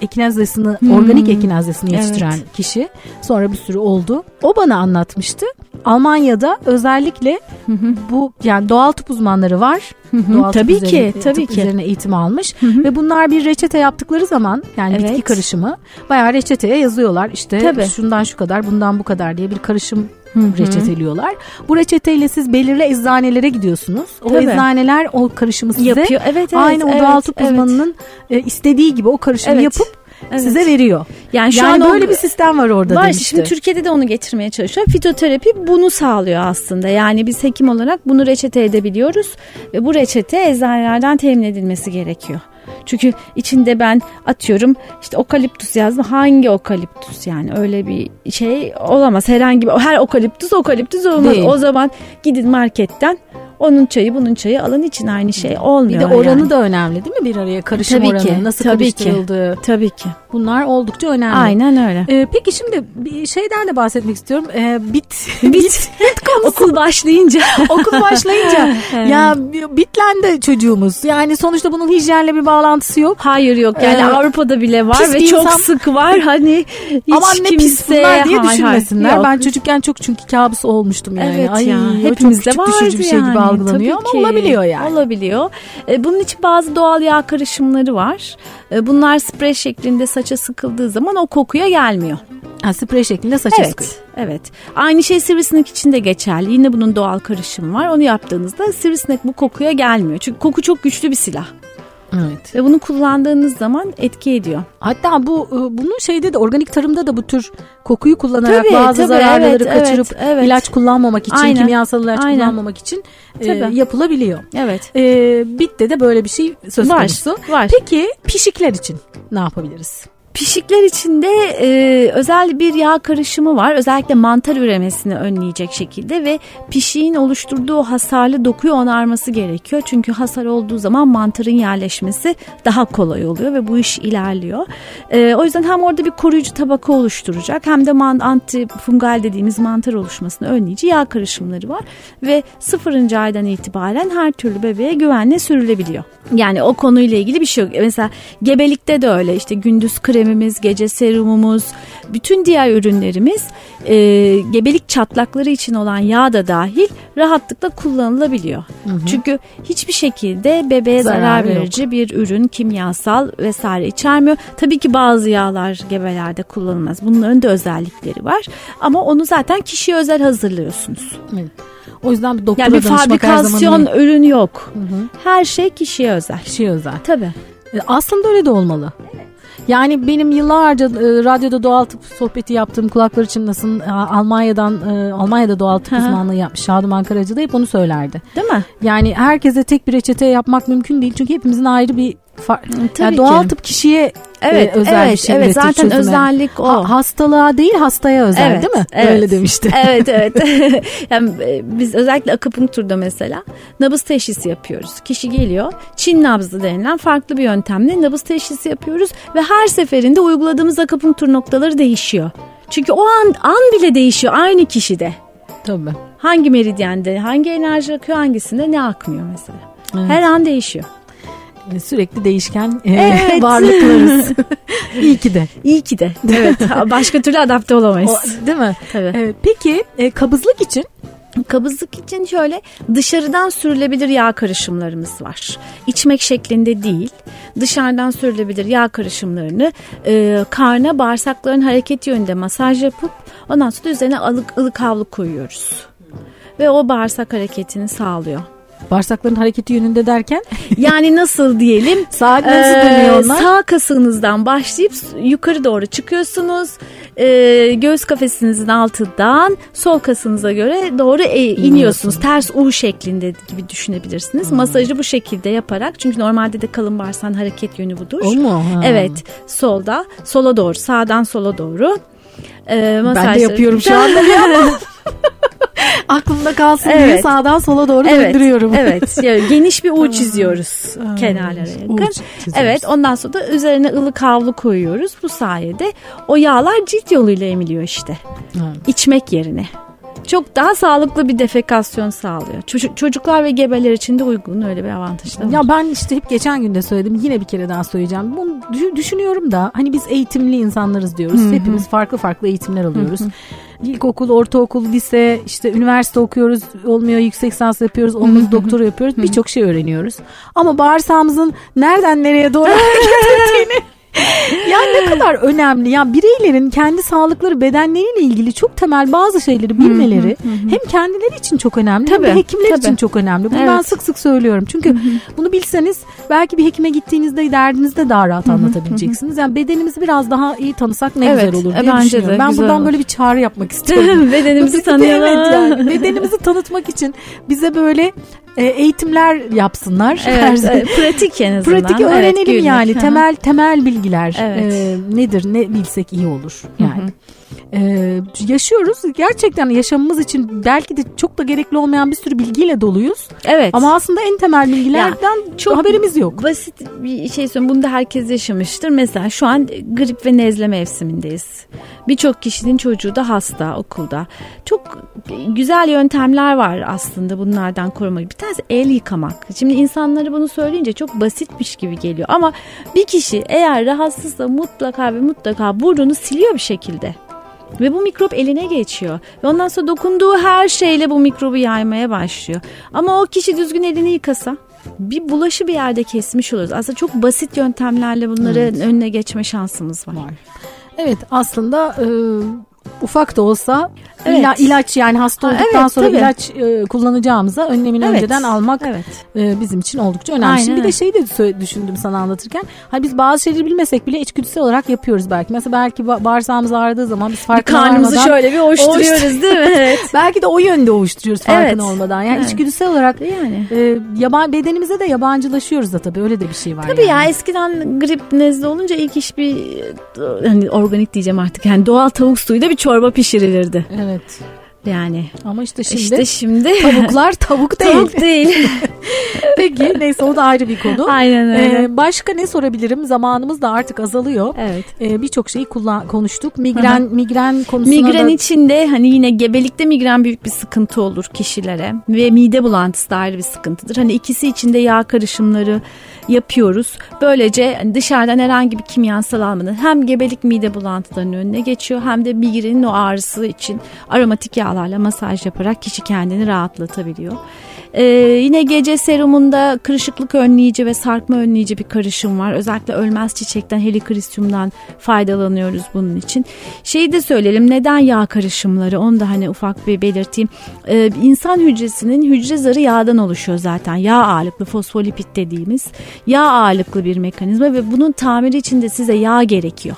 ekinazesini, organik ekinazesini yetiştiren evet. kişi. Sonra sonra bir sürü oldu. O bana anlatmıştı. Almanya'da özellikle bu yani doğal tıp uzmanları var. Doğal tabii tıp ki, üzerine, tabii tıp ki. üzerine eğitim almış ve bunlar bir reçete yaptıkları zaman yani evet. bitki karışımı bayağı reçeteye yazıyorlar. İşte tabii. şundan şu kadar, bundan bu kadar diye bir karışım Hı-hı. reçeteliyorlar. Bu reçeteyle siz belirli eczanelere gidiyorsunuz. O Tabii. eczaneler o karışımı size Yapıyor. Evet, evet, aynı evet, o doğal tıp evet. uzmanının e, istediği gibi o karışımı evet. yapıp evet. size veriyor. Yani şu yani an böyle o, bir sistem var orada var. demişti. Şimdi Türkiye'de de onu getirmeye çalışıyor. Fitoterapi bunu sağlıyor aslında. Yani biz hekim olarak bunu reçete edebiliyoruz ve bu reçete eczanelerden temin edilmesi gerekiyor. Çünkü içinde ben atıyorum işte okaliptus yazdım. Hangi okaliptus yani öyle bir şey olamaz. Herhangi bir her okaliptus okaliptus olmaz. Değil. O zaman gidin marketten onun çayı bunun çayı alın için aynı şey olmuyor. Bir de oranı yani. da önemli değil mi bir araya karışım tabii oranı ki, nasıl tabii karıştırıldığı. Ki, tabii ki. Bunlar oldukça önemli. Aynen öyle. Ee, peki şimdi bir şeyden de bahsetmek istiyorum. Ee, bit bit, bit konusu. okul başlayınca. okul başlayınca ya bitlendi çocuğumuz. Yani sonuçta bunun hijyenle bir bağlantısı yok. Hayır yok. Yani ee, Avrupa'da bile var ve çok insan... sık var. Hani hiç Aman ne kimse... pis bunlar diye hayır, düşünmesinler. Hayır, ben çocukken çok çünkü kabus olmuştum yani. Evet Ay, ya. Hepimizde var bir şey yani. gibi algılanıyor Tabii ama olabiliyor yani. Olabiliyor. E, bunun için bazı doğal yağ karışımları var. E, bunlar sprey şeklinde saça sıkıldığı zaman o kokuya gelmiyor. Ha, sprey şeklinde saça evet, sıkıyor. Evet. Aynı şey sivrisinek için de geçerli. Yine bunun doğal karışımı var. Onu yaptığınızda sivrisinek bu kokuya gelmiyor. Çünkü koku çok güçlü bir silah. Evet. Ve bunu kullandığınız zaman etki ediyor. Hatta bu e, bunun şeyde de organik tarımda da bu tür kokuyu kullanarak tabii, bazı tabii, zararları evet, kaçırıp evet, evet. ilaç kullanmamak için, Aynen. kimyasal ilaç Aynen. kullanmamak için e, yapılabiliyor. Evet. E, bitte de böyle bir şey söz konusu. Var, var. Peki pişikler için ne yapabiliriz? Pişikler içinde e, özel bir yağ karışımı var. Özellikle mantar üremesini önleyecek şekilde ve pişiğin oluşturduğu hasarlı dokuyu onarması gerekiyor. Çünkü hasar olduğu zaman mantarın yerleşmesi daha kolay oluyor ve bu iş ilerliyor. E, o yüzden hem orada bir koruyucu tabaka oluşturacak hem de man, antifungal dediğimiz mantar oluşmasını önleyici yağ karışımları var. Ve sıfırıncı aydan itibaren her türlü bebeğe güvenle sürülebiliyor. Yani o konuyla ilgili bir şey yok. Mesela gebelikte de öyle işte gündüz krem kremimiz, gece serumumuz, bütün diğer ürünlerimiz e, gebelik çatlakları için olan yağ da dahil rahatlıkla kullanılabiliyor. Hı hı. Çünkü hiçbir şekilde bebeğe zarar, zarar verici yok. bir ürün, kimyasal vesaire içermiyor. Tabii ki bazı yağlar gebelerde kullanılmaz. Bunların da özellikleri var. Ama onu zaten kişiye özel hazırlıyorsunuz. Evet. O yüzden bir doktora yani bir fabrikasyon ürün yok. Hı hı. Her şey kişiye özel. Kişiye özel. Tabii. E, aslında öyle de olmalı. Yani benim yıllarca e, radyoda doğal tıp sohbeti yaptığım kulakları çınlasın e, Almanya'dan e, Almanya'da doğal tıp uzmanlığı yapmış Şaduman Karacı da hep onu söylerdi. Değil mi? Yani herkese tek bir reçete yapmak mümkün değil çünkü hepimizin ayrı bir Tabii yani doğal ki. tıp kişiye evet, e, özel evet, bir şey evet, zaten çözüme. özellik o. Ha, hastalığa değil hastaya özel evet, değil mi? Evet. Öyle demişti. Evet evet. yani e, biz özellikle akupunkturda mesela nabız teşhisi yapıyoruz. Kişi geliyor Çin nabzı denilen farklı bir yöntemle nabız teşhisi yapıyoruz ve her seferinde uyguladığımız akupunktur noktaları değişiyor. Çünkü o an an bile değişiyor aynı kişide. Tabii. Hangi meridyende, hangi enerji akıyor, hangisinde ne akmıyor mesela. Evet. Her an değişiyor sürekli değişken e, evet. varlıklarız. İyi ki de. İyi ki de. Evet. Başka türlü adapte olamayız. O, değil mi? Tabii. Evet. Peki e, kabızlık için Kabızlık için şöyle dışarıdan sürülebilir yağ karışımlarımız var. İçmek şeklinde değil. Dışarıdan sürülebilir yağ karışımlarını e, karna bağırsakların hareket yönünde masaj yapıp ondan sonra üzerine ılık, ılık havlu koyuyoruz. Ve o bağırsak hareketini sağlıyor. Bağırsakların hareketi yönünde derken? yani nasıl diyelim? Sağ nasıl ee, dönüyor onlar? Sağ kasığınızdan başlayıp yukarı doğru çıkıyorsunuz. Ee, göğüs kafesinizin altından sol kasınıza göre doğru e, iniyorsunuz. Ters U şeklinde gibi düşünebilirsiniz. Hmm. Masajı bu şekilde yaparak çünkü normalde de kalın bağırsağın hareket yönü budur. O mu? Ha. Evet. Solda, sola doğru, sağdan sola doğru. Ee, ben de yapıyorum şu anda. Aklımda kalsın evet. diye sağdan sola doğru evet. döndürüyorum. Evet. Yani geniş bir U çiziyoruz kenarlara yakın. Evet. Ondan sonra da üzerine ılık havlu koyuyoruz. Bu sayede o yağlar cilt yoluyla emiliyor işte. Evet. İçmek yerine. Çok daha sağlıklı bir defekasyon sağlıyor. Çocuk, çocuklar ve gebeler için de uygun öyle bir avantaj da var. Ya ben işte hep geçen günde söyledim yine bir kere daha söyleyeceğim. Bunu düşünüyorum da hani biz eğitimli insanlarız diyoruz. Hı-hı. Hepimiz farklı farklı eğitimler alıyoruz. Hı-hı. İlkokul, ortaokul, lise, işte üniversite okuyoruz, olmuyor yüksek lisans yapıyoruz, olmuyor doktora yapıyoruz. Birçok şey öğreniyoruz. Ama bağırsağımızın nereden nereye doğru gittiğini yani ne kadar önemli. Yani bireylerin kendi sağlıkları bedenleriyle ilgili çok temel bazı şeyleri bilmeleri hem kendileri için çok önemli tabii, hem de hekimler tabii. için çok önemli. Bunu evet. ben sık sık söylüyorum. Çünkü bunu bilseniz belki bir hekime gittiğinizde derdinizde daha rahat anlatabileceksiniz. Yani bedenimizi biraz daha iyi tanısak ne evet, güzel olur diye bence düşünüyorum. De, ben buradan olur. böyle bir çağrı yapmak istiyorum. bedenimizi tanıyalım. evet yani. Bedenimizi tanıtmak için bize böyle e, eğitimler yapsınlar. Evet, evet, pratik en azından. Pratik öğrenelim evet, yani temel temel bilgiler evet. e, nedir ne bilsek iyi olur yani. Hı hı e, yaşıyoruz. Gerçekten yaşamımız için belki de çok da gerekli olmayan bir sürü bilgiyle doluyuz. Evet. Ama aslında en temel bilgilerden ya, çok haberimiz yok. Basit bir şey söyleyeyim. Bunu da herkes yaşamıştır. Mesela şu an grip ve nezle mevsimindeyiz. Birçok kişinin çocuğu da hasta okulda. Çok güzel yöntemler var aslında bunlardan korumayı. Bir tanesi el yıkamak. Şimdi insanları bunu söyleyince çok basitmiş gibi geliyor. Ama bir kişi eğer rahatsızsa mutlaka ve mutlaka burnunu siliyor bir şekilde. Ve bu mikrop eline geçiyor. Ve ondan sonra dokunduğu her şeyle bu mikrobu yaymaya başlıyor. Ama o kişi düzgün elini yıkasa bir bulaşı bir yerde kesmiş oluruz. Aslında çok basit yöntemlerle bunları evet. önüne geçme şansımız var. var. Evet aslında e, ufak da olsa evet. ila, ilaç yani hasta olduktan evet, sonra tabii. ilaç e, kullanacağımıza önlemini evet. önceden almak evet. e, bizim için oldukça önemli. Aynen. Şimdi bir de şeyi de düşündüm sana anlatırken. Hani biz bazı şeyleri bilmesek bile içgüdüsel olarak yapıyoruz belki. Mesela belki bağırsağımız ağrıdığı zaman biz farkına bir karnımızı şöyle bir ovuşturuyoruz değil mi? Evet. belki de o yönde ovuşturuyoruz farkına evet. olmadan. Yani evet. içgüdüsel olarak yani. e, yaban bedenimize de yabancılaşıyoruz da tabii öyle de bir şey var. Tabii yani. ya eskiden grip nezle olunca ilk iş bir hani organik diyeceğim artık yani doğal tavuk suyuyla bir çorba pişirilirdi. Evet. Yani. Ama işte şimdi, işte şimdi tavuklar tavuk değil. Tavuk değil. Peki neyse o da ayrı bir konu. Aynen öyle. Ee, başka ne sorabilirim? Zamanımız da artık azalıyor. Evet. Ee, Birçok şeyi kullan konuştuk. Migren Hı-hı. migren konusunda Migren da... içinde hani yine gebelikte migren büyük bir sıkıntı olur kişilere ve mide bulantısı da ayrı bir sıkıntıdır. Hani ikisi içinde yağ karışımları yapıyoruz. Böylece dışarıdan herhangi bir kimyasal almadan hem gebelik mide bulantılarının önüne geçiyor hem de migrenin o ağrısı için aromatik yağlarla masaj yaparak kişi kendini rahatlatabiliyor. Ee, yine gece serumunda kırışıklık önleyici ve sarkma önleyici bir karışım var. Özellikle ölmez çiçekten helikristyumdan faydalanıyoruz bunun için. Şeyi de söyleyelim neden yağ karışımları onu da hani ufak bir belirteyim. Ee, insan hücresinin hücre zarı yağdan oluşuyor zaten. Yağ ağırlıklı fosfolipid dediğimiz yağ ağırlıklı bir mekanizma ve bunun tamiri için de size yağ gerekiyor.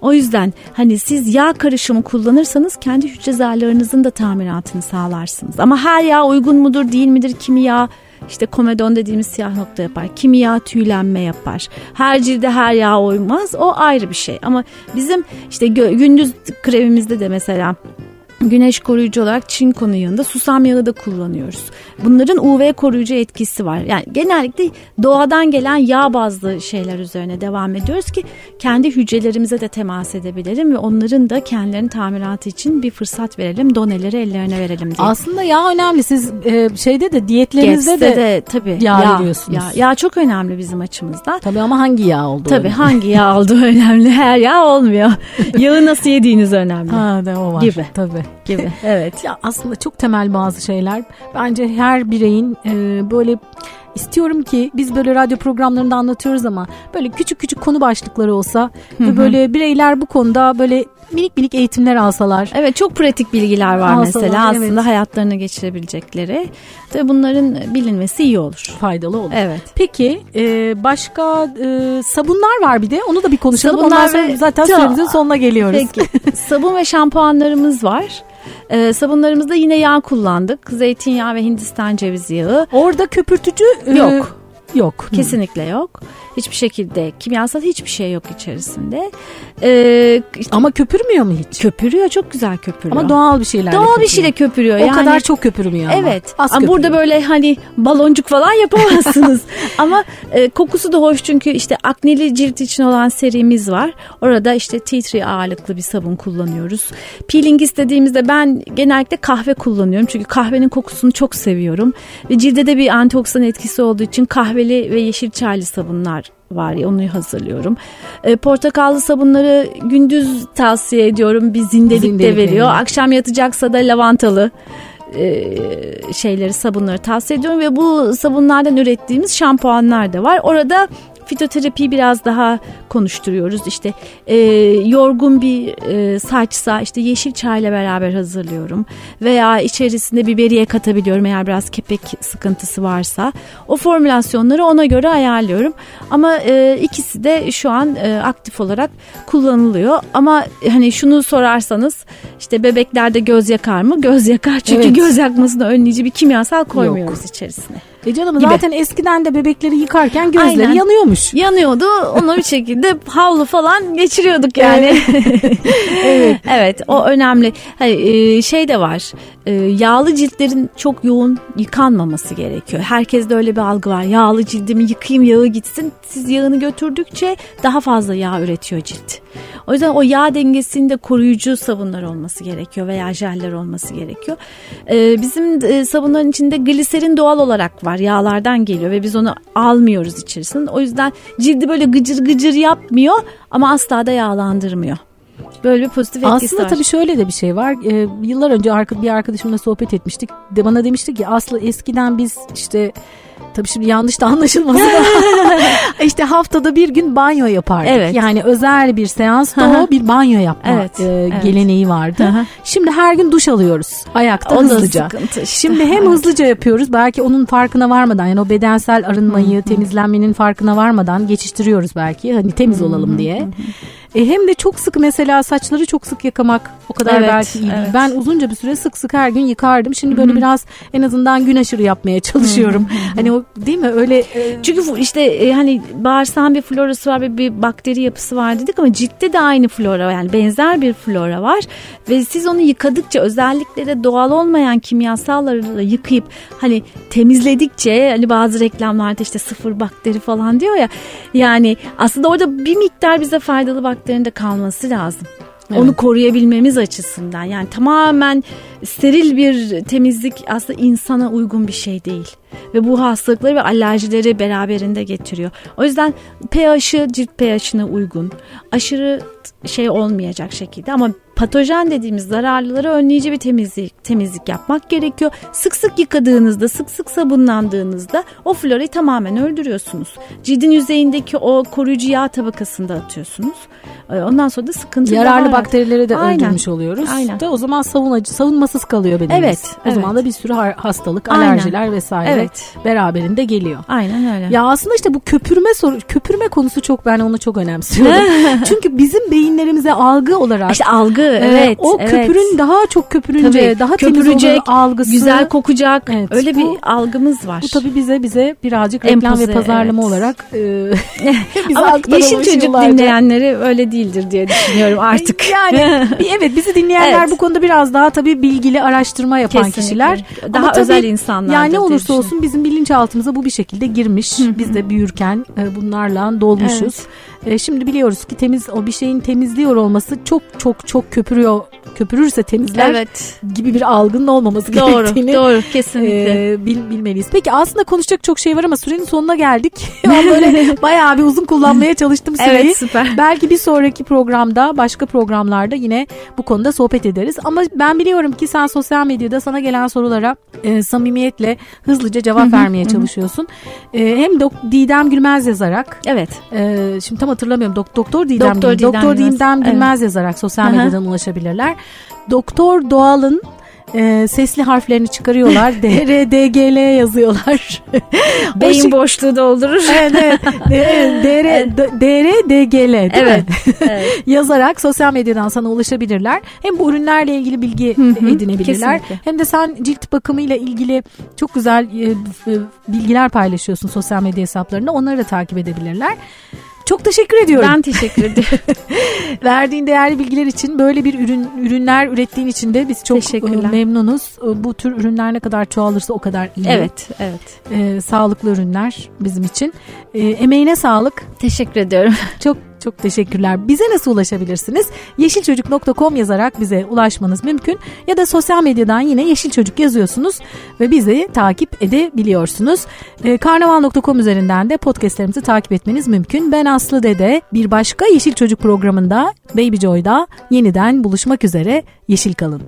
O yüzden hani siz yağ karışımı kullanırsanız kendi hücre zarlarınızın da tamiratını sağlarsınız. Ama her yağ uygun mudur değil midir? Kimi yağ işte komedon dediğimiz siyah nokta yapar. Kimi yağ tüylenme yapar. Her cilde her yağ uymaz. O ayrı bir şey. Ama bizim işte gündüz kremimizde de mesela güneş koruyucu olarak çinkonun yanında susam yağı da kullanıyoruz. Bunların UV koruyucu etkisi var. Yani genellikle doğadan gelen yağ bazlı şeyler üzerine devam ediyoruz ki kendi hücrelerimize de temas edebilelim ve onların da kendilerinin tamiratı için bir fırsat verelim. Doneleri ellerine verelim diye. Aslında yağ önemli. Siz e, şeyde de diyetlerinizde de, de tabii, yağ, yağ veriyorsunuz. Yağ, yağ çok önemli bizim açımızdan. Tabii ama hangi yağ olduğu Tabii önemli. hangi yağ olduğu önemli. Her yağ olmuyor. Yağı nasıl yediğiniz önemli. Ha, de o var. Gibi. Tabii gibi. Evet. Ya aslında çok temel bazı şeyler. Bence her bireyin e, böyle istiyorum ki biz böyle radyo programlarında anlatıyoruz ama böyle küçük küçük konu başlıkları olsa Hı-hı. ve böyle bireyler bu konuda böyle minik minik eğitimler alsalar. Evet çok pratik bilgiler var alsalar, mesela aslında evet. hayatlarına geçirebilecekleri. Tabii bunların bilinmesi iyi olur. Faydalı olur. Evet. Peki e, başka e, sabunlar var bir de onu da bir konuşalım. Sabunlar Ondan sonra ve... zaten süremizin sonuna geliyoruz. Peki. Sabun ve şampuanlarımız var. Ee, sabunlarımızda yine yağ kullandık. Zeytinyağı ve Hindistan cevizi yağı. Orada köpürtücü e, yok. Yok. Kesinlikle yok. Hiçbir şekilde kimyasal hiçbir şey yok içerisinde. Ee, Ama köpürmüyor mu hiç? Köpürüyor çok güzel köpürüyor. Ama doğal bir şeyler. Doğal köpürüyor. bir şeyle köpürüyor. O yani, kadar çok köpürmüyor ama. Evet. Az ama burada böyle hani baloncuk falan yapamazsınız. ama e, kokusu da hoş çünkü işte akneli cilt için olan serimiz var. Orada işte tea tree ağırlıklı bir sabun kullanıyoruz. Peeling istediğimizde ben genellikle kahve kullanıyorum. Çünkü kahvenin kokusunu çok seviyorum. Ve cilde de bir antioksidan etkisi olduğu için kahveli ve yeşil çaylı sabunlar var ya onu hazırlıyorum. E, portakallı sabunları gündüz tavsiye ediyorum. Bir zindelik, zindelik de veriyor. Yani. Akşam yatacaksa da lavantalı e, şeyleri sabunları tavsiye ediyorum ve bu sabunlardan ürettiğimiz şampuanlar da var. Orada fitoterapiyi biraz daha konuşturuyoruz. İşte e, yorgun bir e, saçsa işte yeşil çayla beraber hazırlıyorum. Veya içerisinde biberiye katabiliyorum eğer biraz kepek sıkıntısı varsa. O formülasyonları ona göre ayarlıyorum. Ama e, ikisi de şu an e, aktif olarak kullanılıyor. Ama hani şunu sorarsanız işte bebeklerde göz yakar mı? Göz yakar çünkü evet. göz yakmasını önleyici bir kimyasal koymuyoruz Yok. içerisine. E canım gibi. zaten eskiden de bebekleri yıkarken gözleri Aynen. yanıyormuş. Yanıyordu. Onu bir şekilde havlu falan geçiriyorduk yani. evet. evet o önemli. Hani şey de var. E, yağlı ciltlerin çok yoğun yıkanmaması gerekiyor. Herkeste öyle bir algı var. Yağlı cildimi yıkayayım yağı gitsin. Siz yağını götürdükçe daha fazla yağ üretiyor cilt. O yüzden o yağ dengesinde koruyucu sabunlar olması gerekiyor veya jeller olması gerekiyor. Ee, bizim e, sabunların içinde gliserin doğal olarak var. Yağlardan geliyor ve biz onu almıyoruz içerisinde. O yüzden cildi böyle gıcır gıcır yapmıyor ama asla da yağlandırmıyor. Böyle bir pozitif etkisi Aslında var. tabii şöyle de bir şey var. Ee, yıllar önce bir arkadaşımla sohbet etmiştik. De bana demişti ki Aslı eskiden biz işte Tabii şimdi yanlış da anlaşılmasın. İşte haftada bir gün banyo yapardık. Evet. Yani özel bir seansta o bir banyo yapma evet, e, evet. geleneği vardı. Şimdi her gün duş alıyoruz ayakta o hızlıca. Işte. Şimdi hem evet. hızlıca yapıyoruz belki onun farkına varmadan yani o bedensel arınmayı, temizlenmenin farkına varmadan geçiştiriyoruz belki. Hani temiz olalım diye. E, hem de çok sık mesela saçları çok sık yıkamak o kadar evet, belki iyi evet. Ben uzunca bir süre sık sık her gün yıkardım. Şimdi böyle Hı-hı. biraz en azından gün aşırı yapmaya çalışıyorum. Hı-hı. Hani o değil mi öyle? E... Çünkü işte e, hani bağırsağın bir florası var ve bir bakteri yapısı var dedik ama ciltte de aynı flora yani benzer bir flora var. Ve siz onu yıkadıkça özellikle de doğal olmayan kimyasallarla yıkayıp hani temizledikçe hani bazı reklamlarda işte sıfır bakteri falan diyor ya yani aslında orada bir miktar bize faydalı bakteri karakterinde kalması lazım. Evet. Onu koruyabilmemiz açısından yani tamamen steril bir temizlik aslında insana uygun bir şey değil. Ve bu hastalıkları ve alerjileri beraberinde getiriyor. O yüzden pH'ı cilt pH'ine uygun. Aşırı şey olmayacak şekilde ama patojen dediğimiz zararlıları önleyici bir temizlik temizlik yapmak gerekiyor. Sık sık yıkadığınızda, sık sık sabunlandığınızda o florayı tamamen öldürüyorsunuz. Cildin yüzeyindeki o koruyucu yağ tabakasını da atıyorsunuz. Ee, ondan sonra da sıkıntı Yararlı daha bakterileri de Aynen. öldürmüş oluyoruz. Aynen. De o zaman savunacı, savunmasız kalıyor bedenimiz. Evet. O evet. zaman da bir sürü hastalık, Aynen. alerjiler vesaire evet. beraberinde geliyor. Aynen öyle. Ya aslında işte bu köpürme soru, köpürme konusu çok ben onu çok önemsiyorum. Çünkü bizim beyinlerimize algı olarak işte algı evet. O evet. köpürün daha çok köpürünce tabii, daha temiz olur algısı. Güzel kokacak. Evet, öyle bu, bir algımız var. Bu tabii bize bize birazcık reklam Empoze, ve pazarlama evet. olarak e, Ama yeşil çocuk yıllarca. dinleyenleri öyle değildir diye düşünüyorum artık. yani evet bizi dinleyenler evet. bu konuda biraz daha tabii bilgili araştırma yapan Kesinlikle. kişiler. Daha Ama özel insanlar. Yani ne olursa olsun bizim bilinçaltımıza bu bir şekilde girmiş. Biz de büyürken e, bunlarla dolmuşuz. Evet. E, şimdi biliyoruz ki temiz o bir şeyin temizliyor olması çok çok çok köpürüyor köpürürse temizler evet. gibi bir algının olmaması doğru, gerektiğini doğru kesinlikle e, bil, bilmeliyiz. Peki aslında konuşacak çok şey var ama sürenin sonuna geldik. ben böyle bayağı bir uzun kullanmaya çalıştım süreyi. Evet süper. Belki bir sonraki programda başka programlarda yine bu konuda sohbet ederiz. Ama ben biliyorum ki sen sosyal medyada sana gelen sorulara e, samimiyetle hızlıca cevap vermeye çalışıyorsun. E, hem Dok- Didem Gülmez yazarak. Evet. E, şimdi tam hatırlamıyorum. Dok Doktor Didem, Doktor Didem, Doktor Didem Gülmez evet. yazarak sosyal medyadan ulaşabilirler. Doktor Doğal'ın e, sesli harflerini çıkarıyorlar. DR, DGL yazıyorlar. Beyin şey... boşluğu doldurur. evet, evet. DR, DR, DGL değil evet, mi? evet. Yazarak sosyal medyadan sana ulaşabilirler. Hem bu ürünlerle ilgili bilgi edinebilirler. Kesinlikle. Hem de sen cilt bakımıyla ilgili çok güzel e, bilgiler paylaşıyorsun sosyal medya hesaplarında. Onları da takip edebilirler. Çok teşekkür ediyorum. Ben teşekkür ediyorum. Verdiğin değerli bilgiler için böyle bir ürün ürünler ürettiğin için de biz çok e, memnunuz. E, bu tür ürünler ne kadar çoğalırsa o kadar iyi. Evet, evet. Ee, sağlıklı ürünler bizim için. Ee, emeğine sağlık. Teşekkür ediyorum. Çok çok teşekkürler. Bize nasıl ulaşabilirsiniz? Yeşilçocuk.com yazarak bize ulaşmanız mümkün. Ya da sosyal medyadan yine Yeşil Çocuk yazıyorsunuz ve bizi takip edebiliyorsunuz. Ee, Karnaval.com üzerinden de podcastlerimizi takip etmeniz mümkün. Ben Aslı Dede. Bir başka Yeşil Çocuk programında Baby Joy'da yeniden buluşmak üzere. Yeşil kalın.